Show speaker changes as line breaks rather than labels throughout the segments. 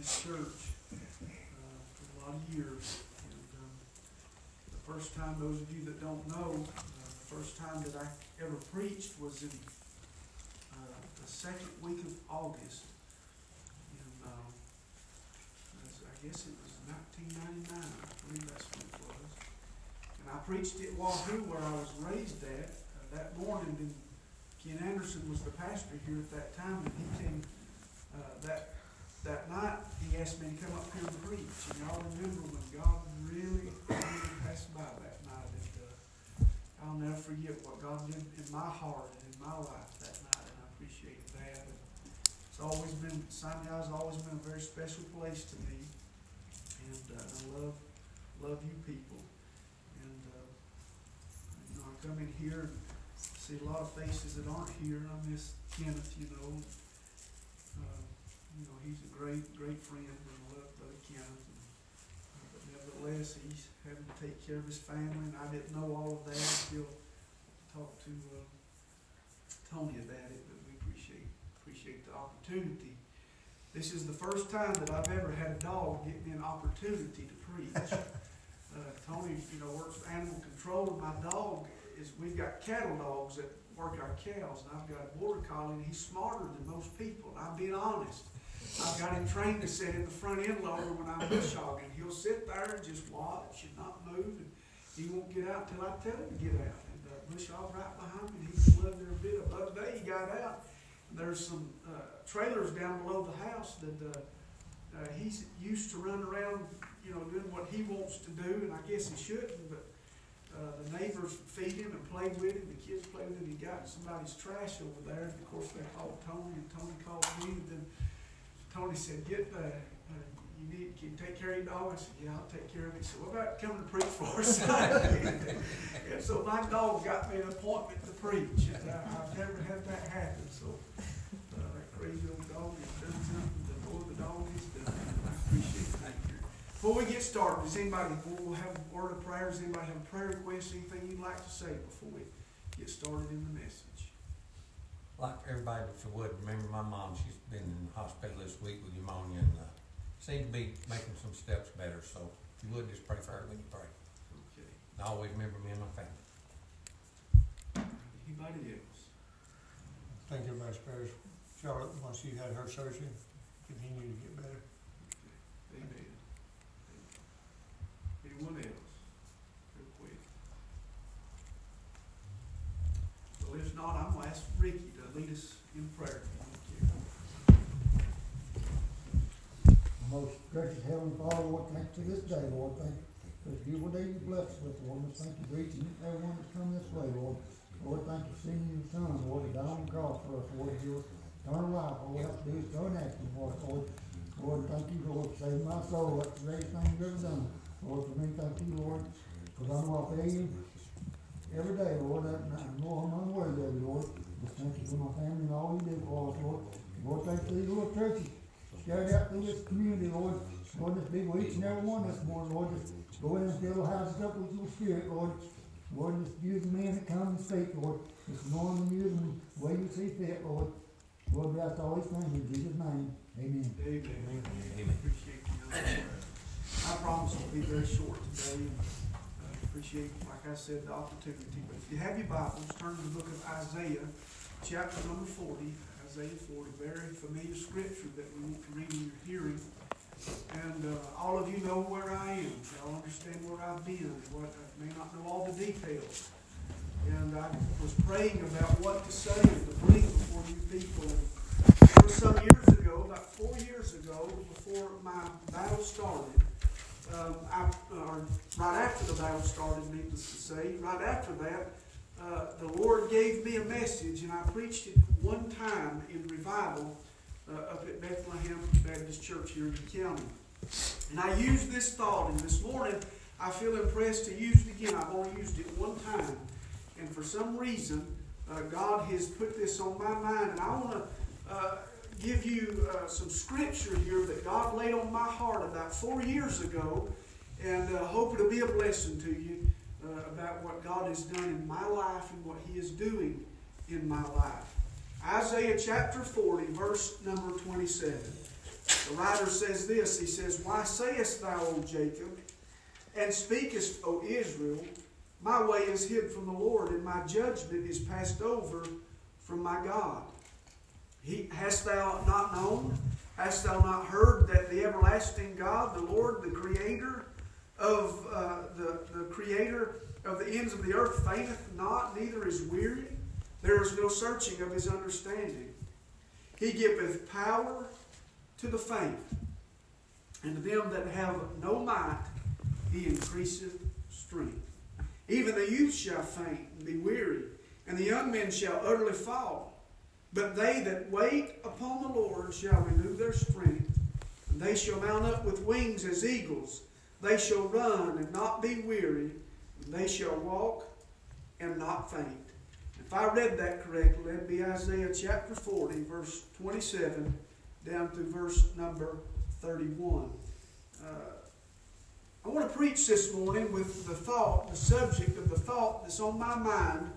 this church uh, for a lot of years. And um, the first time, those of you that don't know, uh, the first time that I ever preached was in uh, the second week of August. And uh, I guess it was 1999, I believe that's when it was. And I preached at Wahoo, where I was raised at. Uh, that morning, and Ken Anderson was the pastor here at that time, and he came uh, that that night. He asked me to come up here and preach. And y'all remember when God really, really passed by that night. And uh, I'll never forget what God did in my heart and in my life that night, and I appreciate that. And it's always been Sinai's always been a very special place to me, and uh, I love love you people. And uh, you know, I come in here and see a lot of faces that aren't here. And I miss Kenneth, you know. You know, he's a great, great friend, and I love Brother Kenneth. And, uh, but nevertheless, he's having to take care of his family, and I didn't know all of that until I talked to uh, Tony about it. But we appreciate appreciate the opportunity. This is the first time that I've ever had a dog get me an opportunity to preach. uh, Tony, you know, works for animal control, and my dog is. We've got cattle dogs that work our cows, and I've got a border collie, and he's smarter than most people. And I'm being honest. I've got him trained to sit in the front end loader when I'm bush hogging. He'll sit there and just watch and not move, and he won't get out till I tell him to get out. And uh, bush hog right behind me, he's loving every bit of. The other day he got out. There's some uh, trailers down below the house that uh, uh, he's used to run around, you know, doing what he wants to do, and I guess he shouldn't, but uh, the neighbors feed him and play with him, the kids play with him, he got somebody's trash over there, and of course they called Tony, and Tony called me, and then Tony said, get, the, uh, you need, can you take care of your dog? I said, yeah, I'll take care of it. So what about coming to preach for us? and so my dog got me an appointment to preach, and I, I've never had that happen, so, uh, that crazy old dog has done something that boy the dog has done, I appreciate that. Before we get started, does anybody, we'll have a word of prayer, does anybody have a prayer request, anything you'd like to say before we get started in the message?
Like everybody, if you would, remember my mom, she's been in the hospital this week with pneumonia and, uh, seemed to be making some steps better, so if you would, just pray for her when you pray.
Okay.
And always remember me and my family.
Anybody else?
Thank everybody's prayers. Charlotte, once you had her surgery, continue to get better. Okay.
Amen. Anyone else? Real quick. Well, if not, I'm gonna ask Ricky to lead us in prayer.
Most gracious Heavenly Father, Lord, thank you for this day, Lord, thank you for this beautiful day you blessed us Lord, we thank you for each and everyone that's come this way, Lord. Lord, thank you for sending your son, Lord, to die on the cross for us, Lord, us eternal life, all we have to do is turn action for us, Lord. Lord, thank you, Lord, for saving my soul, that's the greatest thing you've ever done. Lord, for me, thank you, Lord, because I know I pay you every day, Lord, and I know I'm unworthy of you, Lord. Just thank you for my family and all you do for us, Lord. Lord, thank these little churches scattered out through this community, Lord. Lord, just be with each and every one this morning, Lord. Just go in and fill the houses up with your spirit, Lord. Lord, just use the men that come and speak, Lord. Just anoint them and the way you see fit, Lord. Lord, ask all these things in Jesus' name. Amen.
Amen.
Amen.
Appreciate you. I promise I'll be very short today. uh, Appreciate, like I said, the opportunity. But if you have your Bibles, turn to the book of Isaiah, chapter number forty. Isaiah forty, very familiar scripture that we want to read in your hearing. And uh, all of you know where I am. Y'all understand where I've been. What, I may not know all the details. And I was praying about what to say and to bring before you people. Some years ago, about four years ago, before my battle started. Um, I, or right after the battle started, needless to say, right after that, uh, the Lord gave me a message, and I preached it one time in revival uh, up at Bethlehem Baptist Church here in the county. And I used this thought, and this morning I feel impressed to use it again. I've only used it one time, and for some reason, uh, God has put this on my mind, and I want to uh, give you uh, some scripture here that God laid on my heart about four years ago, and uh, hope it'll be a blessing to you about what God has done in my life and what He is doing in my life. Isaiah chapter 40, verse number 27. The writer says this He says, Why sayest thou, O Jacob, and speakest, O Israel, My way is hid from the Lord, and my judgment is passed over from my God? He, hast thou not known? Hast thou not heard that the everlasting God, the Lord, the Creator of uh, the, the Creator of the ends of the earth, fainteth not, neither is weary? There is no searching of his understanding. He giveth power to the faint, and to them that have no might, he increaseth strength. Even the youth shall faint and be weary, and the young men shall utterly fall. But they that wait upon the Lord shall renew their strength, and they shall mount up with wings as eagles. They shall run and not be weary, they shall walk and not faint. If I read that correctly, that'd be Isaiah chapter 40, verse 27, down through verse number 31. Uh, I want to preach this morning with the thought, the subject of the thought that's on my mind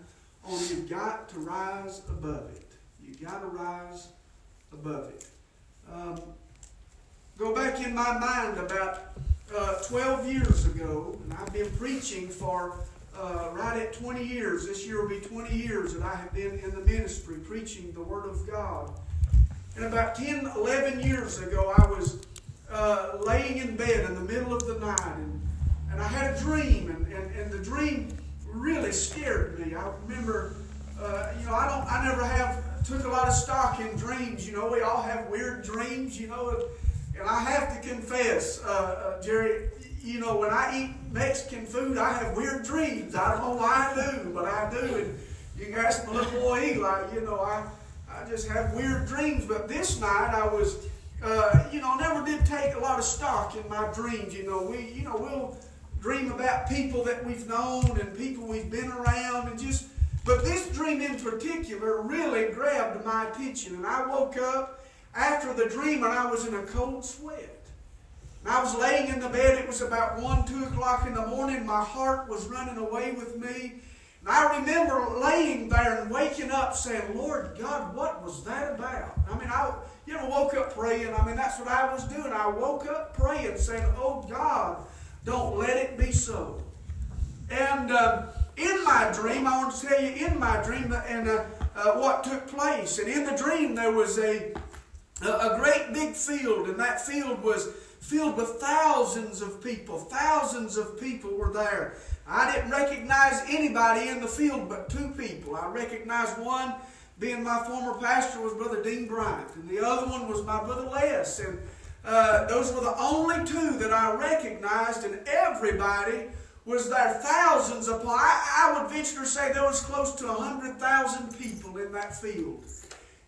on you've got to rise above it. You've got to rise above it. Um, go back in my mind about uh, 12 years ago, and I've been preaching for uh, right at 20 years. This year will be 20 years that I have been in the ministry preaching the Word of God. And about 10, 11 years ago, I was uh, laying in bed in the middle of the night, and, and I had a dream, and, and, and the dream really scared me. I remember, uh, you know, I don't, I never have took a lot of stock in dreams. You know, we all have weird dreams. You know, and I have to confess, uh, uh, Jerry, you know, when I eat Mexican food, I have weird dreams. I don't know why I do, but I do. And you can ask my little boy Eli, you know, I, I just have weird dreams. But this night I was, uh, you know, never did take a lot of stock in my dreams. You know, we, you know, we'll dream about people that we've known and people we've been around and just, but this dream in particular really grabbed my attention. And I woke up after the dream and I was in a cold sweat. And I was laying in the bed. It was about 1, 2 o'clock in the morning. My heart was running away with me. And I remember laying there and waking up saying, Lord God, what was that about? I mean, I you know, woke up praying. I mean, that's what I was doing. I woke up praying, saying, Oh God, don't let it be so. And uh, in my dream, I want to tell you, in my dream, and uh, uh, what took place. And in the dream, there was a a great big field, and that field was filled with thousands of people. Thousands of people were there. I didn't recognize anybody in the field but two people. I recognized one being my former pastor was Brother Dean Bryant, and the other one was my brother Les. And uh, those were the only two that I recognized, and everybody was there. Thousands of people. I, I would venture to say there was close to 100,000 people in that field.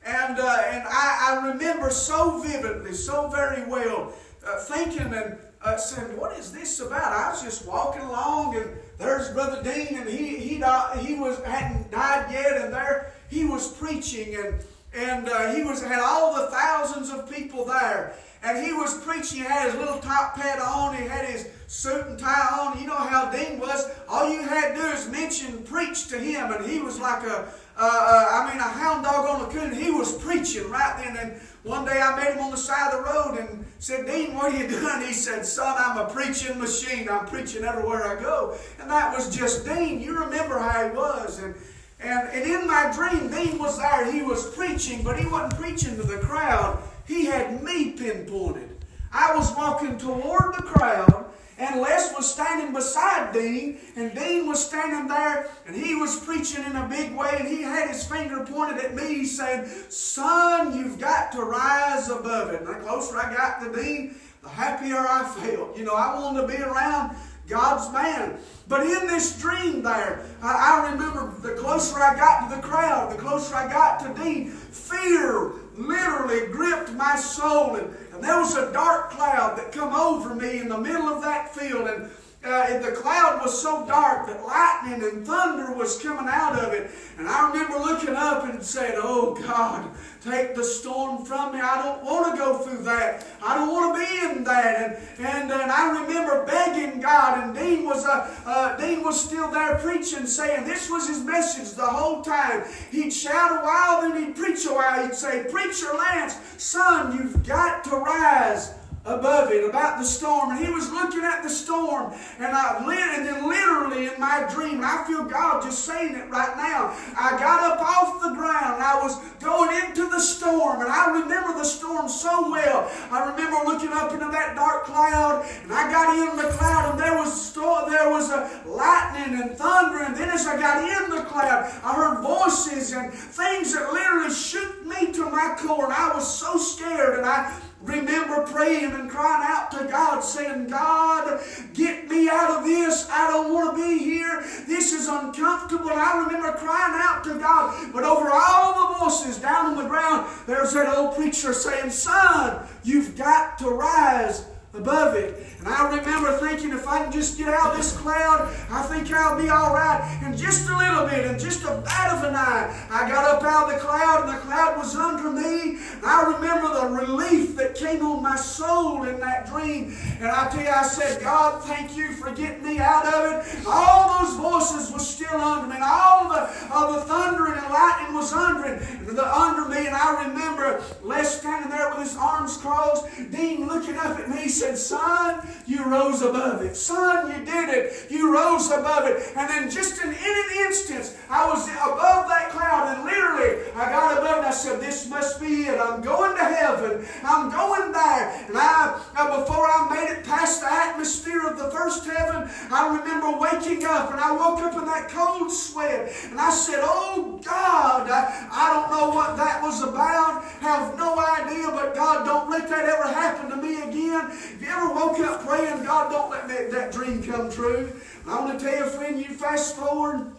And, uh, and I, I, remember so vividly, so very well, uh, thinking and uh, saying, what is this about? I was just walking along and there's Brother Dean and he, he, he was, hadn't died yet and there he was preaching and, and uh, he was, had all the thousands of people there. And he was preaching, he had his little top hat on, he had his suit and tie on. You know how Dean was. All you had to do is mention, preach to him, and he was like a, uh, uh, I mean, a hound dog on a coon. He was preaching right then. And one day I met him on the side of the road and said, Dean, what are you doing? He said, Son, I'm a preaching machine. I'm preaching everywhere I go. And that was just Dean. You remember how he was. And, and, and in my dream, Dean was there. He was preaching, but he wasn't preaching to the crowd. He had me pinpointed. I was walking toward the crowd and Les was standing beside Dean, and Dean was standing there, and he was preaching in a big way, and he had his finger pointed at me, saying, Son, you've got to rise above it. And the closer I got to Dean, the happier I felt. You know, I wanted to be around God's man. But in this dream there, I, I remember the closer I got to the crowd, the closer I got to Dean, fear literally gripped my soul. And, and there was a dark cloud that come over me in the middle of that field. And, uh, the cloud was so dark that lightning and thunder was coming out of it. And I remember looking up and said, Oh God, take the storm from me. I don't want to go through that. I don't want to be in that. And, and, and I remember begging God, and Dean was, uh, uh, Dean was still there preaching, saying this was his message the whole time. He'd shout a while, then he'd preach a while. He'd say, Preacher Lance, son, you've got to rise above it, about the storm. And he was looking at the storm, and I lit, and then literally in my dream, and I feel God just saying it right now. I got up off the ground, and I was going into the storm, and I remember the storm so well. I remember looking up into that dark cloud, and I got in the cloud, and there was storm, there was a lightning and thunder, and then as I got in the cloud, I heard voices and things that literally shook me to my core, and I was so scared, and I remember praying and crying out to God, saying, God, get me out of this. I don't want to be here. This is uncomfortable. And I remember crying out to God. But over all the voices down on the ground, there's that old preacher saying, Son, you've got to rise above it. And I remember thinking, if I can just get out of this cloud, I think I'll be all right. And just a little bit, and just a bat of an eye, I got up out of the cloud, and the cloud was under me. I remember the relief that came on my soul in that dream. And I tell you, I said, God, thank you for getting me out of it. All those voices were still under me, and all the, uh, the and lightning was under, it, the, under me. And I remember Les standing there with his arms crossed, Dean looking up at me, said, Son, you rose above it. Son, you did it. You rose above it. And then just in, in an instant, I was above that cloud and literally I got above and I said, This must be it. I'm going to heaven. I'm going there. And I, uh, before I made it past the atmosphere of the first heaven, I remember waking up and I woke up in that cold sweat and I said, Oh God, I, I don't know what that was about. Have no idea, but God, don't let that ever happen to me again. If you ever woke up praying, God, don't let me, that dream come true? I want to tell you, friend, you fast forward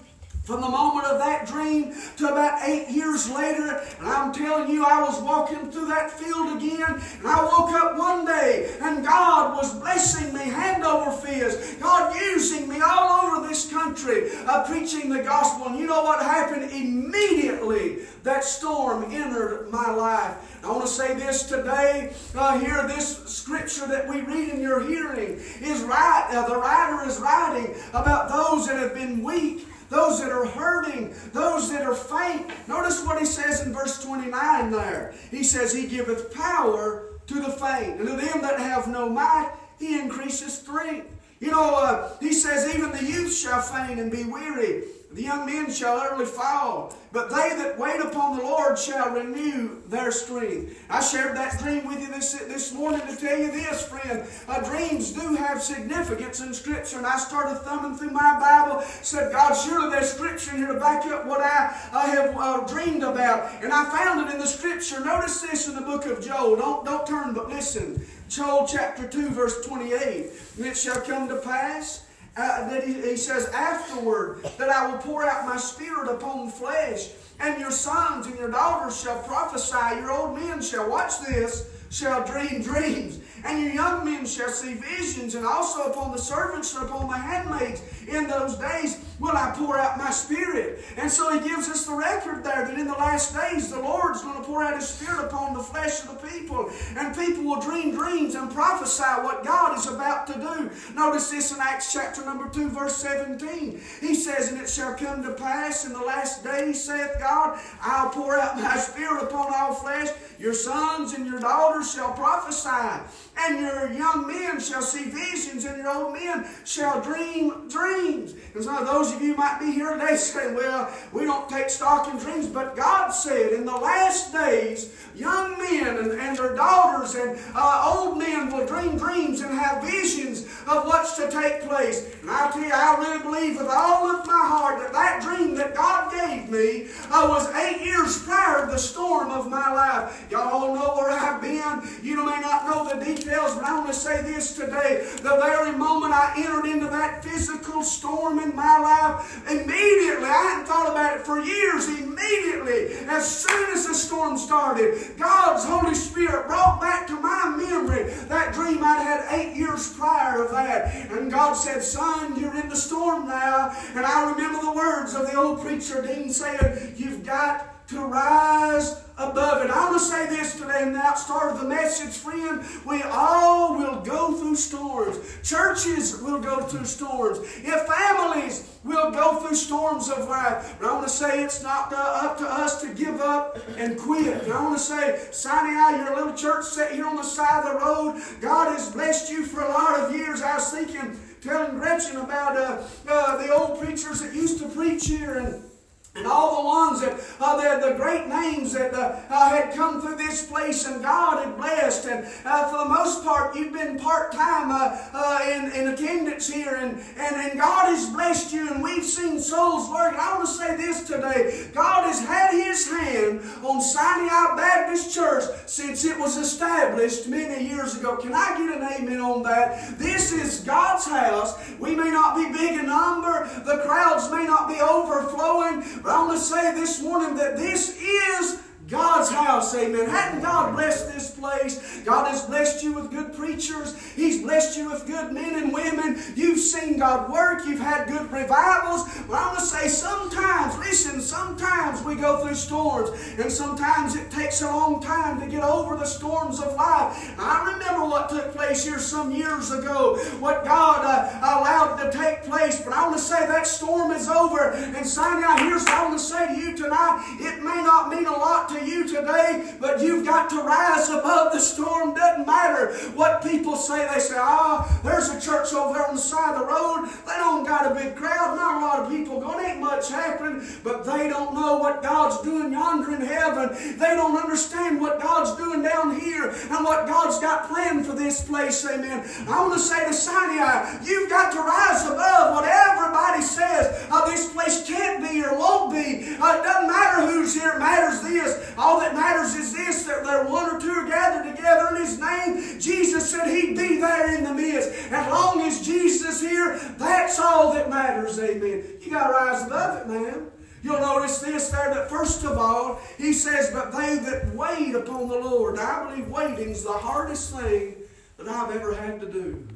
from the moment of that dream to about eight years later, and I'm telling you, I was walking through that field again, and I woke up one day, and God was blessing me hand over fist. God using me all over this country, uh, preaching the gospel. And you know what happened? Immediately, that storm entered my life. I want to say this today. Uh, here, this scripture that we read in your hearing is right. Uh, the writer is writing about those that have been weak those that are hurting, those that are faint. Notice what he says in verse 29 there. He says, He giveth power to the faint, and to them that have no might, He increases strength. You know, uh, he says, Even the youth shall faint and be weary. The young men shall early fall, but they that wait upon the Lord shall renew their strength. I shared that dream with you this, this morning to tell you this, friend. Uh, dreams do have significance in Scripture, and I started thumbing through my Bible, said, God, surely there's Scripture here to back up what I, I have uh, dreamed about. And I found it in the Scripture. Notice this in the book of Joel. Don't, don't turn, but listen. Joel chapter 2, verse 28. And it shall come to pass uh, that he, he says, afterward, that I will pour out my spirit upon the flesh, and your sons and your daughters shall prophesy, your old men shall watch this, shall dream dreams. And your young men shall see visions, and also upon the servants and upon the handmaids in those days will I pour out my spirit. And so he gives us the record there that in the last days the Lord's going to pour out his spirit upon the flesh of the people. And people will dream dreams and prophesy what God is about to do. Notice this in Acts chapter number 2, verse 17. He says, And it shall come to pass in the last days, saith God, I'll pour out my spirit upon all flesh. Your sons and your daughters shall prophesy and your young men shall see visions, and your old men shall dream dreams. And some of those of you might be here today saying, Well, we don't take stock in dreams, but God said in the last days, young men and, and their daughters and uh, old men will dream dreams and have visions of what's to take place. And I tell you, I really believe with all of my heart that that dream that God gave me uh, was eight years prior to the storm of my life. Y'all all know where I've been. You may not know the details, but I want to say this today. The very moment I entered into that physical storm in my life, immediately, I hadn't thought about it for years, immediately, as soon as the storm started, God's Holy Spirit brought back to my memory that dream I'd had eight years prior of And God said, Son, you're in the storm now. And I remember the words of the old preacher Dean saying, You've got to rise above it. I want to say this today in the outstart of the message, friend. We all will go through storms. Churches will go through storms. If families will go through storms of life. But I want to say it's not up to us to give up and quit. And I want to say, Sinai, you're a little church set here on the side of the road. God has blessed you for a lot of years. I was thinking, telling Gretchen about uh, uh, the old preachers that used to preach here and and all the ones that, uh, the, the great names that uh, uh, had come through this place and God had blessed. And uh, for the most part, you've been part time uh, uh, in, in attendance here. And, and, and God has blessed you, and we've seen souls work. And I want to say this today God has had His hand on Sinai Baptist Church since it was established many years ago. Can I get an amen on that? This is God's house. We may not be big in number, the crowds may not be overflowing. But I want to say this morning that this is God's house, amen. Hadn't God blessed this place? God has blessed you with good preachers. He's blessed you with good men and women. You've seen God work. You've had good revivals. But I want to say sometimes, listen, sometimes we go through storms, and sometimes it takes a long time to get over the storms of life. I remember what took place here some years ago, what God uh, allowed to take place. But I want to say that storm is over. And Sinai, here's what I want to say to you tonight. It may not mean a lot to to you today, but you've got to rise above the storm. Doesn't matter what people say. They say, ah, oh, there's a church over there on the side of the road. They don't got a big crowd, not a lot of people going. Ain't much happening, but they don't know what God's doing yonder in heaven. They don't understand what God's doing down here and what God's got planned for this place. Amen. I want to say to Sinai, you've got to rise above what everybody says uh, this place can't be or won't be. Uh, it doesn't matter who's here. It matters this. All that matters is this that there one or two are gathered together in His name. Jesus said He'd be there in the midst. As long as Jesus is here, that's all that matters. Amen. You got to rise above it, man. You'll notice this there that first of all, he says, But they that wait upon the Lord. I believe waiting's the hardest thing that I've ever had to do.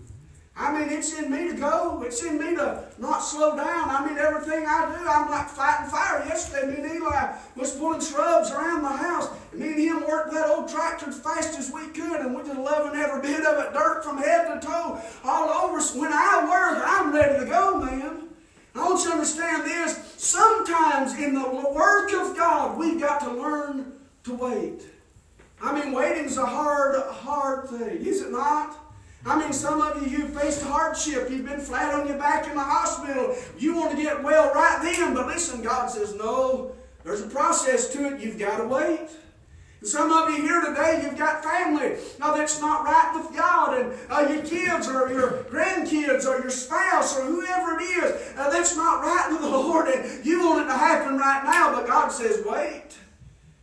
I mean, it's in me to go. It's in me to not slow down. I mean, everything I do, I'm like fighting fire. Yesterday, me and Eli was pulling shrubs around the house. And me and him worked that old tractor as fast as we could, and we just loving every bit of it, dirt from head to toe, all over. When I work, I'm ready to go, man. I want you to understand this. Sometimes in the work of God, we've got to learn to wait. I mean, waiting's a hard, hard thing, is it not? I mean, some of you, you've faced hardship. You've been flat on your back in the hospital. You want to get well right then, but listen, God says, no, there's a process to it. You've got to wait. Some of you here today, you've got family now that's not right with God, and uh, your kids or your grandkids or your spouse or whoever it is uh, that's not right with the Lord, and you want it to happen right now, but God says, wait.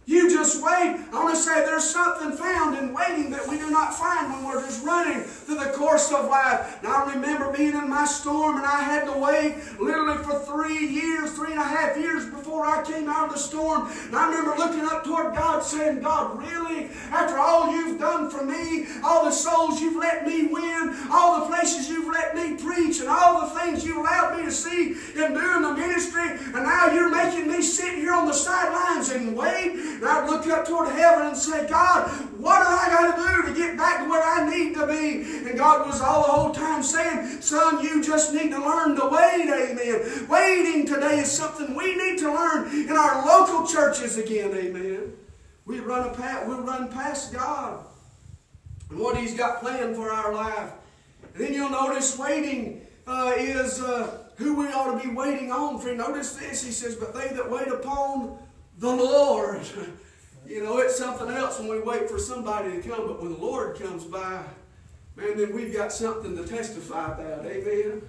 You just wait. I want to say there's something found in waiting that we do not find when we're just running through the course of life. Now, I remember being in my storm and I had to wait literally for three years, three and a half years before I came out of the storm. And I remember looking up toward God saying, God, really? After all you've done for me, all the souls you've let me win, all the places you've let me preach, and all the things you allowed me to see and do in the ministry, and now you're making me sit here on the sidelines and wait and I'd look up toward heaven and say, God, what do I got to do to get back to where I need to be? And God was all the whole time saying, Son, you just need to learn to wait, amen. Waiting today is something we need to learn in our local churches again, amen. We run, a past, we run past God and what He's got planned for our life. And then you'll notice waiting uh, is uh, who we ought to be waiting on. For notice this, He says, But they that wait upon the Lord. You know, it's something else when we wait for somebody to come, but when the Lord comes by, man, then we've got something to testify about. Amen.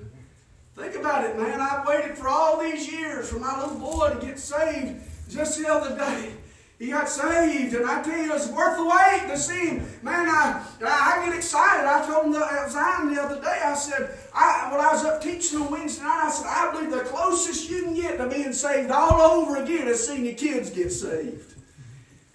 Think about it, man. I've waited for all these years for my little boy to get saved. Just the other day, he got saved, and I tell you, it's worth the wait to see him. Man, I, I get excited. I told him the, Zion the other day, I said, I, when I was up teaching on Wednesday night, I said, I believe the closest you can get to being saved all over again is seeing your kids get saved.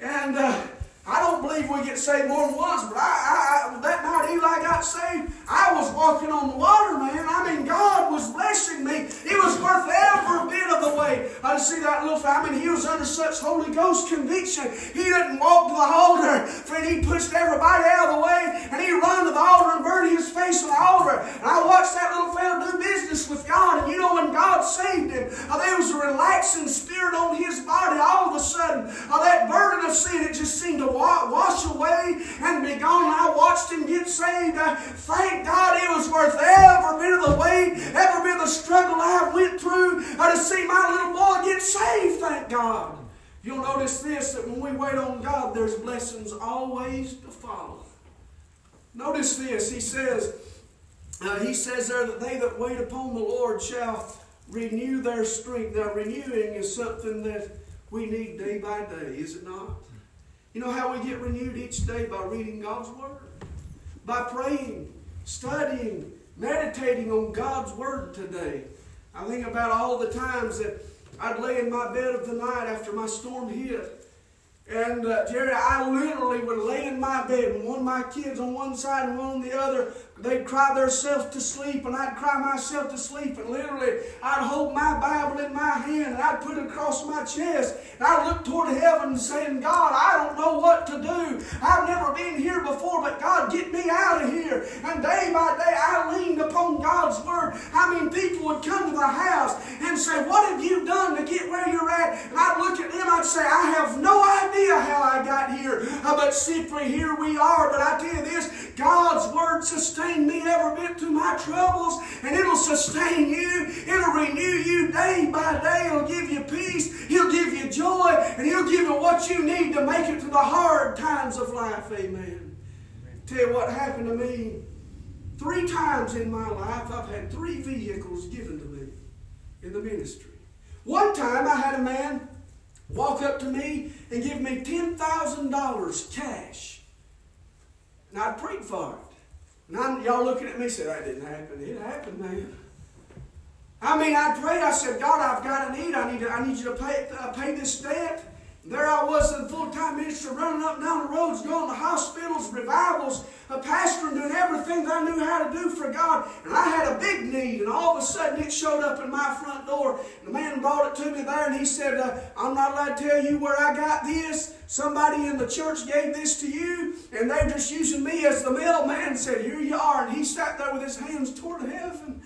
And uh, I don't believe we get saved more than once, but I, I, that night Eli got saved, I was walking on the water, man. I mean, God was blessing me. It was worth every bit of the way. I see that little I mean, he was under such Holy Ghost conviction. He didn't walk to the altar, friend. He pushed everybody out of the way, and he run to the altar and burned his face on the altar. And I watched that little fellow do business with God. And you know, when God saved him, uh, there was a relaxing spirit on his body. All of a sudden, uh, that burden of sin, it just seemed to wash away and be gone. I watched him get saved. Uh, thank God it was worth every bit of the wait, every bit of the struggle I went through uh, to see my little boy get saved. Thank God. You'll notice this that when we wait on God, there's blessings always to follow. Notice this. He says, uh, he says there that they that wait upon the Lord shall renew their strength. Now, renewing is something that we need day by day, is it not? You know how we get renewed each day? By reading God's Word, by praying, studying, meditating on God's Word today. I think about all the times that I'd lay in my bed of the night after my storm hit. And uh, Jerry, I literally would lay in my bed, and one of my kids on one side and one on the other, they'd cry themselves to sleep, and I'd cry myself to sleep. And literally, I'd hold my Bible in my hand, and I'd put it across my chest, and I'd look toward heaven, saying, God, I don't know what to do. I've never been here before, but God, get me out of here. And day by day, I leaned upon God's word. I mean, people would come to the house and say, What have you done to get where you're at? And I'd look at them, I'd say, I have no idea how I got here, but simply here we are. But I tell you this, God's word sustains sustain me every bit through my troubles, and it'll sustain you. It'll renew you day by day. It'll give you peace. He'll give you joy, and He'll give you what you need to make it through the hard times of life. Amen. Tell you what happened to me. Three times in my life, I've had three vehicles given to me in the ministry. One time, I had a man walk up to me and give me $10,000 cash. And I prayed for it. Now y'all looking at me said that didn't happen. It happened, man. I mean, I prayed. I said, God, I've got a need. I need, to, I need you to pay, uh, pay this debt. There I was in full-time ministry, running up and down the roads, going to hospitals, revivals, a pastor, and doing everything that I knew how to do for God. And I had a big need, and all of a sudden it showed up in my front door. And The man brought it to me there, and he said, uh, I'm not allowed to tell you where I got this. Somebody in the church gave this to you, and they're just using me as the mailman. Said, here you are. And he sat there with his hands toward heaven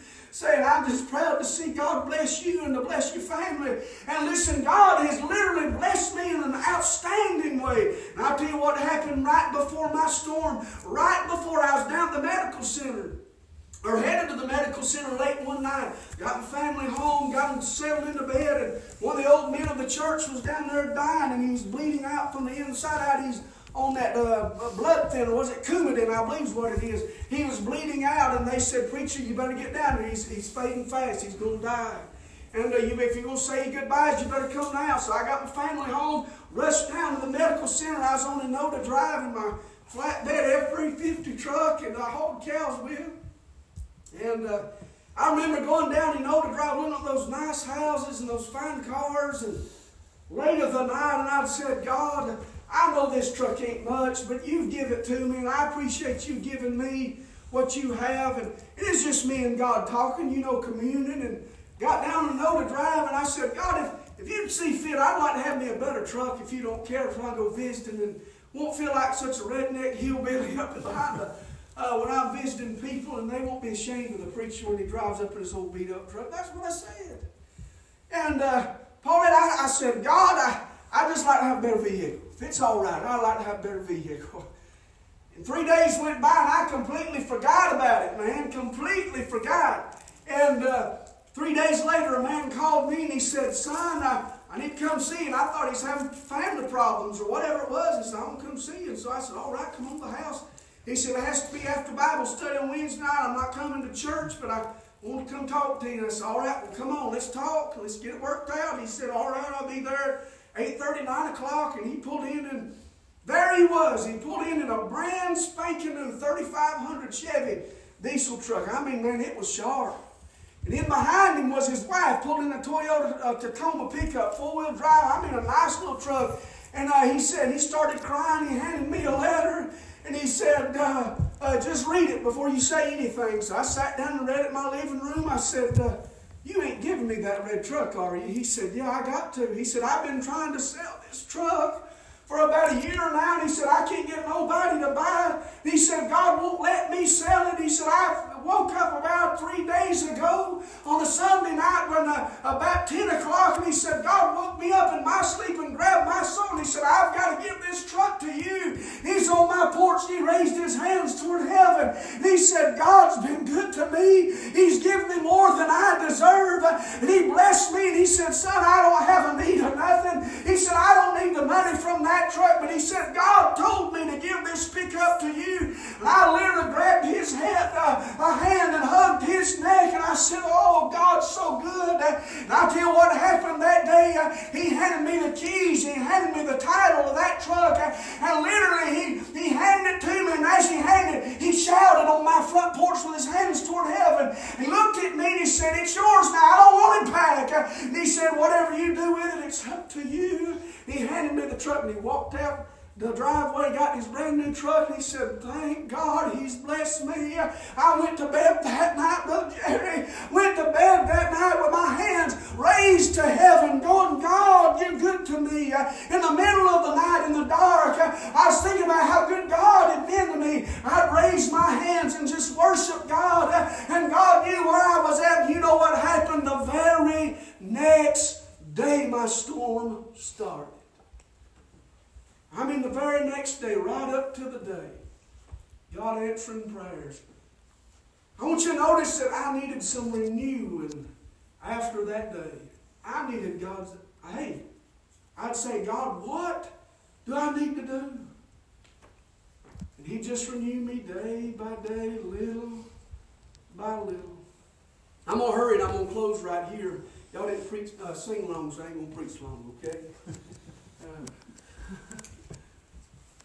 I'm just proud to see God bless you and to bless your family. And listen, God has literally blessed me in an outstanding way. And I'll tell you what happened right before my storm, right before I was down at the medical center. Or headed to the medical center late one night, got my family home, got them settled into bed, and one of the old men of the church was down there dying, and he was bleeding out from the inside out. He's on that uh, blood thinner, was it Coumadin, I believe is what it is. He was bleeding out, and they said, Preacher, you better get down there. He's, he's fading fast. He's going to die. And uh, you, if you're going to say goodbyes, you better come now. So I got my family home, rushed down to the medical center. I was on note of driving my flatbed F-350 truck, and I hauled cows with. And uh, I remember going down, know, to drive, looking at those nice houses and those fine cars. And late of the night, and I said, God, I know this truck ain't much, but you give it to me, and I appreciate you giving me what you have. And it is just me and God talking, you know, communing, and got down and know to drive, and I said, God, if, if you'd see fit, I'd like to have me a better truck if you don't care if I go visiting and won't feel like such a redneck hillbilly up behind the, uh, when I'm visiting people, and they won't be ashamed of the preacher when he drives up in his old beat up truck. That's what I said. And uh, Paulette, I, I said, God, I, I just like to have a better vehicle. If it's all right, I'd like to have a better vehicle. And three days went by and I completely forgot about it, man. Completely forgot. And uh, three days later, a man called me and he said, Son, I, I need to come see you. And I thought he's having family problems or whatever it was. He said, I'm going to come see you. And so I said, All right, come on to the house. He said, It has to be after Bible study on Wednesday night. I'm not coming to church, but I want to come talk to you. And I said, All right, well, come on, let's talk. Let's get it worked out. He said, All right, I'll be there 8.30, 9 o'clock, and he pulled in and there he was. He pulled in in a brand spanking new 3500 Chevy diesel truck. I mean, man, it was sharp. And then behind him was his wife pulling a Toyota uh, Tacoma pickup, four-wheel drive. I mean, a nice little truck. And uh, he said, he started crying. He handed me a letter. And he said, uh, uh, just read it before you say anything. So I sat down and read it in my living room. I said, uh, you ain't giving me that red truck, are you? He said, yeah, I got to. He said, I've been trying to sell this truck for about a year now. And he said, I can't get nobody to buy it. He said, God won't let me sell it. He said, I woke up about three days ago on a Sunday night when uh, about 10 o'clock and he said, God woke me up in my sleep and grabbed my soul. And he said, I've got to give this truck to you. He's on my porch. He raised his hands toward heaven. And he said, God's been good to me. He's given me more than I deserve. And he blessed me. And he said, son, I don't have a need of nothing. He said, I don't need the money from that truck. But he said, God told me to give this pickup to you. And I literally grabbed his hand, uh, hand and hugged his neck. And I said, Oh, God's so good. And I tell you what happened that day. He handed me the keys. He handed me the title of that truck. And literally, he, he handed it to me. And as he handed it, he shouted on my front porch with his hands toward heaven. He looked at me and he said, It's yours now. I don't want it back. And he said, Whatever you do with it, it's up to you. He handed me the truck and he walked out the driveway, got his brand new truck, and he said, Thank God he's blessed me. I went to bed that night, Brother Jerry, went to bed that night with my hands raised to heaven, going, God, you're good to me. In the middle of the night, in the dark, I was thinking about how good God had been to me. I'd raise my hands and just worship God, and God knew where I was at. You know what happened the very next day my storm started. I mean, the very next day, right up to the day, God answering prayers. I want you to notice that I needed some renewing after that day. I needed God's, hey, I'd say, God, what do I need to do? And He just renewed me day by day, little by little. I'm going to hurry and I'm going to close right here. Y'all didn't preach, uh, sing long, so I ain't going to preach long, okay? Uh,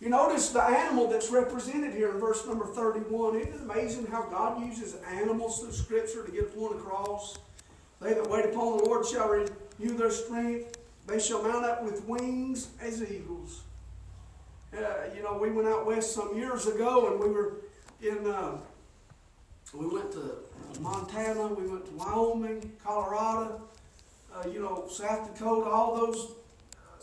you notice the animal that's represented here in verse number 31. Isn't it amazing how God uses animals through Scripture to get a point across? They that wait upon the Lord shall renew their strength. They shall mount up with wings as eagles. Uh, you know, we went out west some years ago and we were in, uh, we went to Montana, we went to Wyoming, Colorado, uh, you know, South Dakota, all those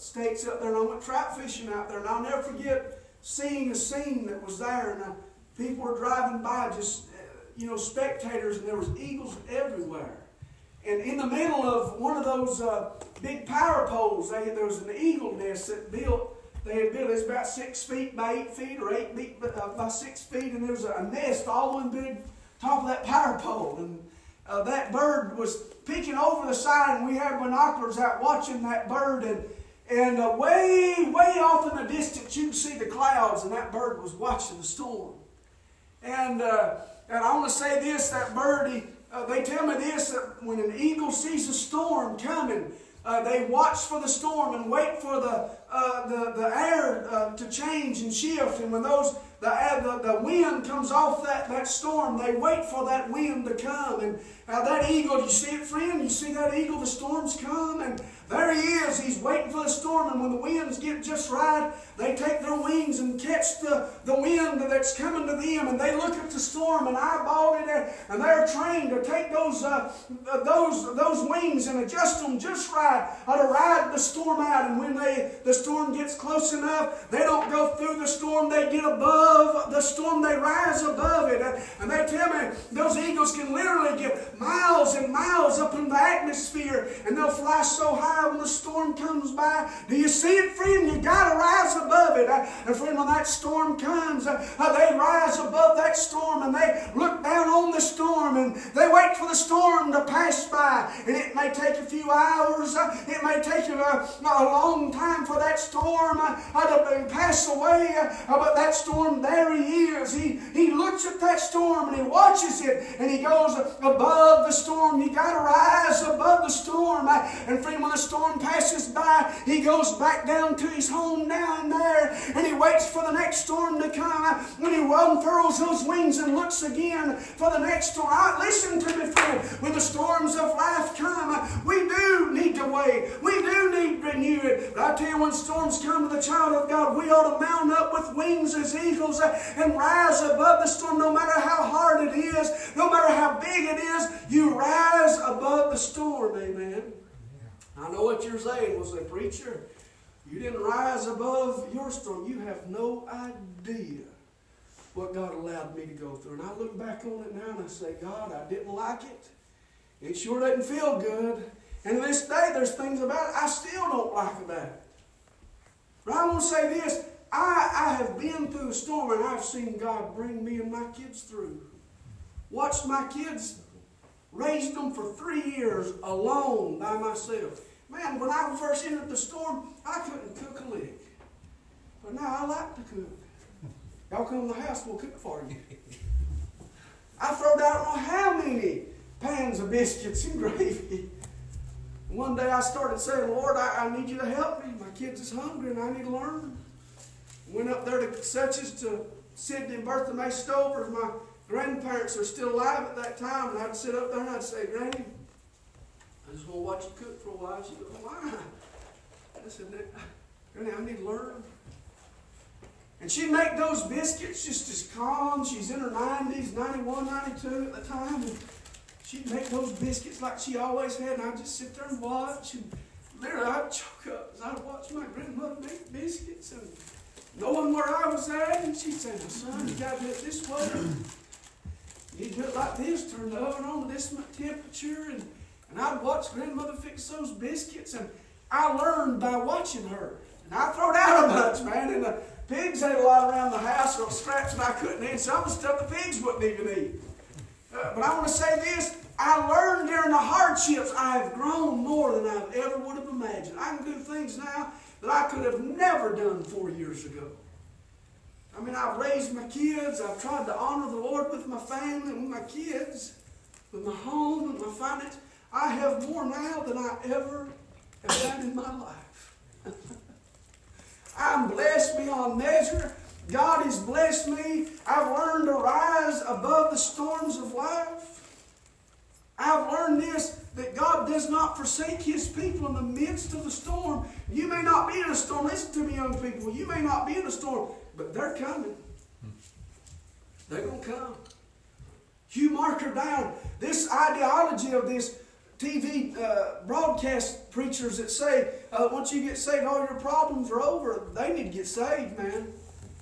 states up there, and I went trout fishing out there, and I'll never forget seeing a scene that was there, and uh, people were driving by, just uh, you know, spectators, and there was eagles everywhere. And in the middle of one of those uh, big power poles, they, there was an eagle nest that built. They had built it was about six feet by eight feet, or eight feet uh, by six feet, and there was a nest all in big top of that power pole. And uh, that bird was peeking over the side, and we had binoculars out watching that bird. And and uh, way, way off in the distance, you can see the clouds, and that bird was watching the storm. And, uh, and I want to say this that birdie, uh, they tell me this that when an eagle sees a storm coming, uh, they watch for the storm and wait for the, uh, the, the air uh, to change and shift. And when those the, the, the wind comes off that, that storm, they wait for that wind to come. And uh, that eagle, you see it, friend? You see that eagle? The storms come, and there he is. He's waiting for the storm, and when the winds get just right, they take their wings and catch the, the wind that's coming to them, and they look at the storm and eyeball it, and they're trained to take those uh, those those wings and adjust them just right to ride the storm out. And when they the storm gets close enough, they don't go through the storm; they get above the storm. They rise above it, and they tell me those eagles can literally get miles and miles up in the atmosphere, and they'll fly so high when the storm comes by. Do you see it, friend? You got to rise above it. And friend, when that storm comes, uh, they rise above that storm and they look down on the storm and they wait for the storm to pass by. And it may take a few hours. Uh, it may take a, a long time for that storm uh, to pass away. But that storm, there he is. He, he looks at that storm and he watches it and he goes above the storm. You got to rise above the storm. And friend, when the storm passes by, he goes back down to his home down there and he waits for the next storm to come. When he unfurls those wings and looks again for the next storm. I, listen to me, friend. When the storms of life come, we do need to wait. We do need renew it. But I tell you, when storms come to the child of God, we ought to mount up with wings as eagles and rise above the storm, no matter how hard it is, no matter how big it is, you rise above the storm. Amen. I know what you're saying. We'll say, Preacher, you didn't rise above your storm. You have no idea what God allowed me to go through. And I look back on it now and I say, God, I didn't like it. It sure doesn't feel good. And to this day, there's things about it I still don't like about it. But I want to say this I, I have been through a storm and I've seen God bring me and my kids through. Watched my kids, raised them for three years alone by myself. Man, when I first entered the storm, I couldn't cook a lick. But now I like to cook. Y'all come to the house, we'll cook for you. I throwed out on how many pans of biscuits and gravy. One day I started saying, Lord, I, I need you to help me. My kids is hungry and I need to learn. Went up there to such as to Sidney and Bertha May Stover's. My grandparents are still alive at that time, and I'd sit up there and I'd say, Granny, I just want to watch you cook for a while. She goes, go, Why? I said, Granny, I need to learn. And she'd make those biscuits just as calm. She's in her 90s, 91, 92 at the time. And she'd make those biscuits like she always had. And I'd just sit there and watch. And literally, I'd choke up as I'd watch my grandmother make biscuits. And knowing where I was at, and she'd say, son, you got to do it this way. You do it like this, turn the oven on to this temperature. And, and I'd watch grandmother fix those biscuits. And I learned by watching her. And I throwed out a bunch, man. And the pigs ate a lot around the house, or scraps that I couldn't eat. Some of the stuff the pigs wouldn't even eat. Uh, but I want to say this. I learned during the hardships, I have grown more than I ever would have imagined. I can do things now that I could have never done four years ago. I mean, I've raised my kids. I've tried to honor the Lord with my family with my kids, with my home, with my finance. I have more now than I ever have had in my life. I'm blessed beyond measure. God has blessed me. I've learned to rise above the storms of life. I've learned this that God does not forsake His people in the midst of the storm. You may not be in a storm. Listen to me, young people. You may not be in a storm, but they're coming. They're going to come. You mark her down. This ideology of this TV uh, broadcast preachers that say, uh, once you get saved, all your problems are over. They need to get saved, man.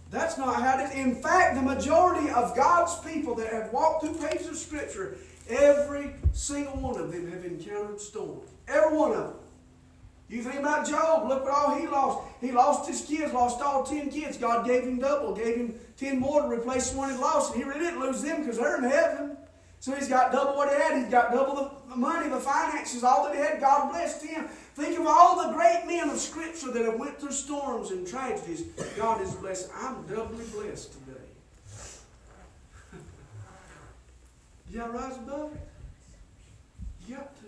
That's not how it is. In fact, the majority of God's people that have walked through pages of Scripture, every single one of them have encountered storms. Every one of them. You think about Job, look what all he lost. He lost his kids, lost all ten kids. God gave him double, gave him ten more to replace the one he lost. And he really didn't lose them because they're in heaven. So he's got double what he had. He's got double the money, the finances, all that he had. God blessed him. Think of all the great men of Scripture that have went through storms and tragedies. God is blessed. I'm doubly blessed today. you got to rise above it. You got to.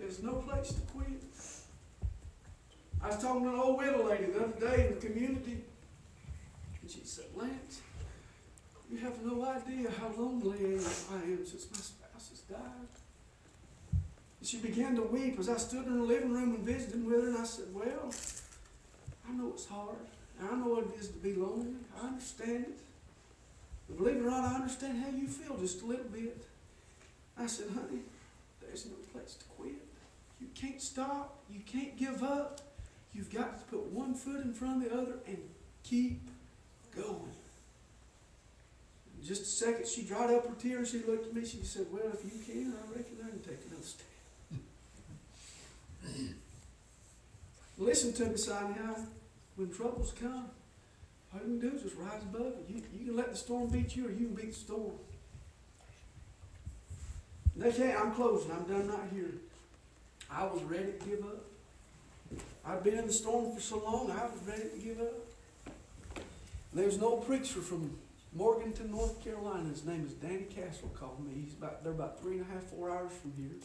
There's no place to quit. I was talking to an old widow lady the other day in the community, and she said, Lance, you have no idea how lonely I am since my spouse has died. And she began to weep as I stood in her living room and visited with her, and I said, Well, I know it's hard. I know what it is to be lonely. I understand it. But believe it or not, I understand how you feel just a little bit. I said, honey, there's no place to quit. You can't stop. You can't give up. You've got to put one foot in front of the other and keep going. Just a second, she dried up her tears. She looked at me. She said, Well, if you can, I reckon I can take another step. Listen to me, Sonny. When troubles come, all you can do is just rise above it. You, you can let the storm beat you, or you can beat the storm. They can't. I'm closing. I'm done right here. I was ready to give up. I'd been in the storm for so long, I was ready to give up. There's an old preacher from Morganton, North Carolina. His name is Danny Castle. Called me. He's about they're about three and a half, four hours from here.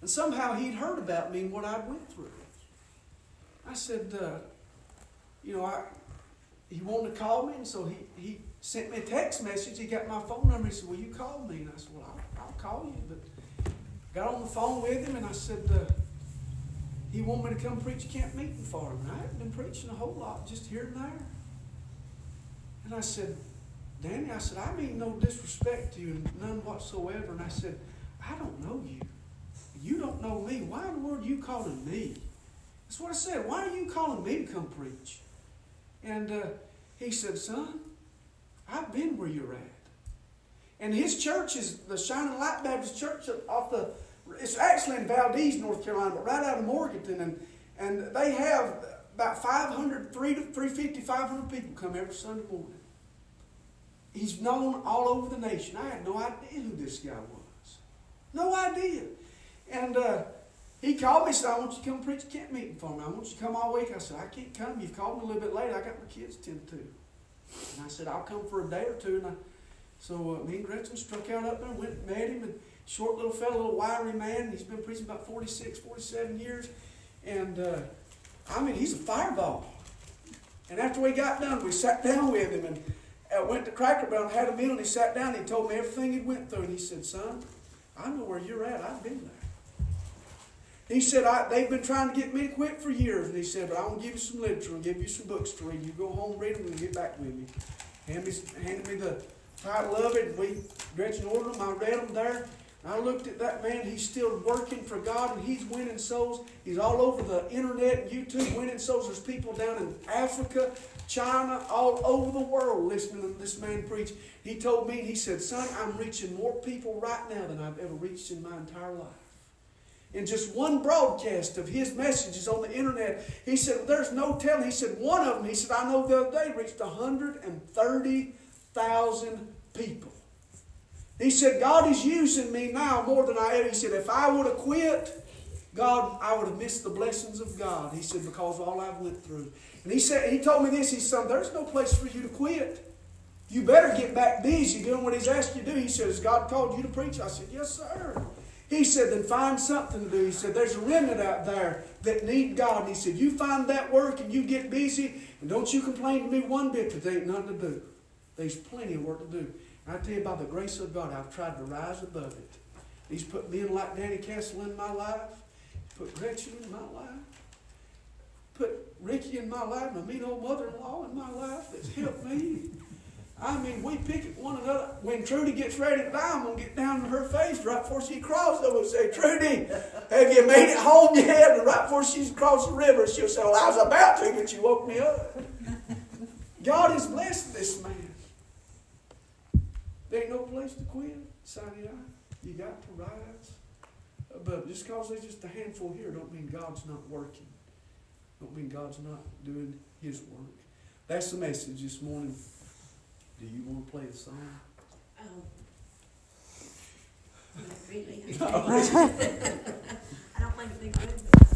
And somehow he'd heard about me and what I went through. I said, uh, you know, I he wanted to call me, and so he he sent me a text message. He got my phone number. He said, "Will you call me?" And I said, "Well, I'll, I'll call you." But got on the phone with him, and I said, uh, he wanted me to come preach camp meeting for him. And I hadn't been preaching a whole lot, just here and there. And I said, Danny, I said, I mean no disrespect to you, none whatsoever. And I said, I don't know you. You don't know me. Why in the world are you calling me? That's what I said. Why are you calling me to come preach? And uh, he said, Son, I've been where you're at. And his church is the Shining Light Baptist Church off the, it's actually in Valdese, North Carolina, but right out of Morganton. And, and they have about 500, 350, 500 people come every Sunday morning. He's known all over the nation. I had no idea who this guy was. No idea. And uh, he called me and said, I want you to come preach a camp meeting for me. I want you to come all week. I said, I can't come. You've called me a little bit late. I got my kids to tend to. And I said, I'll come for a day or two. And I, so uh, me and Gretchen struck out up there, went and met him. And short little fellow, little wiry man. He's been preaching about 46, 47 years. And uh, I mean, he's a fireball. And after we got done, we sat down with him and uh, went to Cracker Barrel and had a meal. And he sat down and he told me everything he went through. And he said, Son, I know where you're at. I've been there. He said, I, they've been trying to get me to quit for years. And he said, but I'm going to give you some literature and give you some books to read. You go home, read them, and get back with me. Hand me handed me the title of it, we, Gretchen ordered them. I read them there. I looked at that man. He's still working for God, and he's winning souls. He's all over the internet YouTube winning souls. There's people down in Africa, China, all over the world listening to this man preach. He told me, he said, son, I'm reaching more people right now than I've ever reached in my entire life in just one broadcast of his messages on the internet, he said, There's no telling. He said, One of them, he said, I know the other day reached 130,000 people. He said, God is using me now more than I ever. He said, If I would have quit, God, I would have missed the blessings of God. He said, Because all I've went through. And he said, He told me this. He said, There's no place for you to quit. You better get back busy doing what He's asked you to do. He said, Has God called you to preach? I said, Yes, sir. He said, then find something to do. He said, there's a remnant out there that need God. And he said, you find that work and you get busy, and don't you complain to me one bit that there ain't nothing to do. There's plenty of work to do. And I tell you, by the grace of God, I've tried to rise above it. He's put men like Danny Castle in my life. He's put Gretchen in my life. Put Ricky in my life, my mean old mother-in-law in my life that's helped me. I mean, we pick at one another. When Trudy gets ready to die, I'm going to get down to her face right before she crosses. I'm going to say, Trudy, have you made it home yet? And right before she's across the river, she'll say, Well, I was about to, but you woke me up. God has blessed this man. There ain't no place to quit, Sonny You got to rise. But just because there's just a handful here don't mean God's not working. Don't mean God's not doing his work. That's the message this morning. Do you want to play the song?
Um, not really. I don't think it'd be good,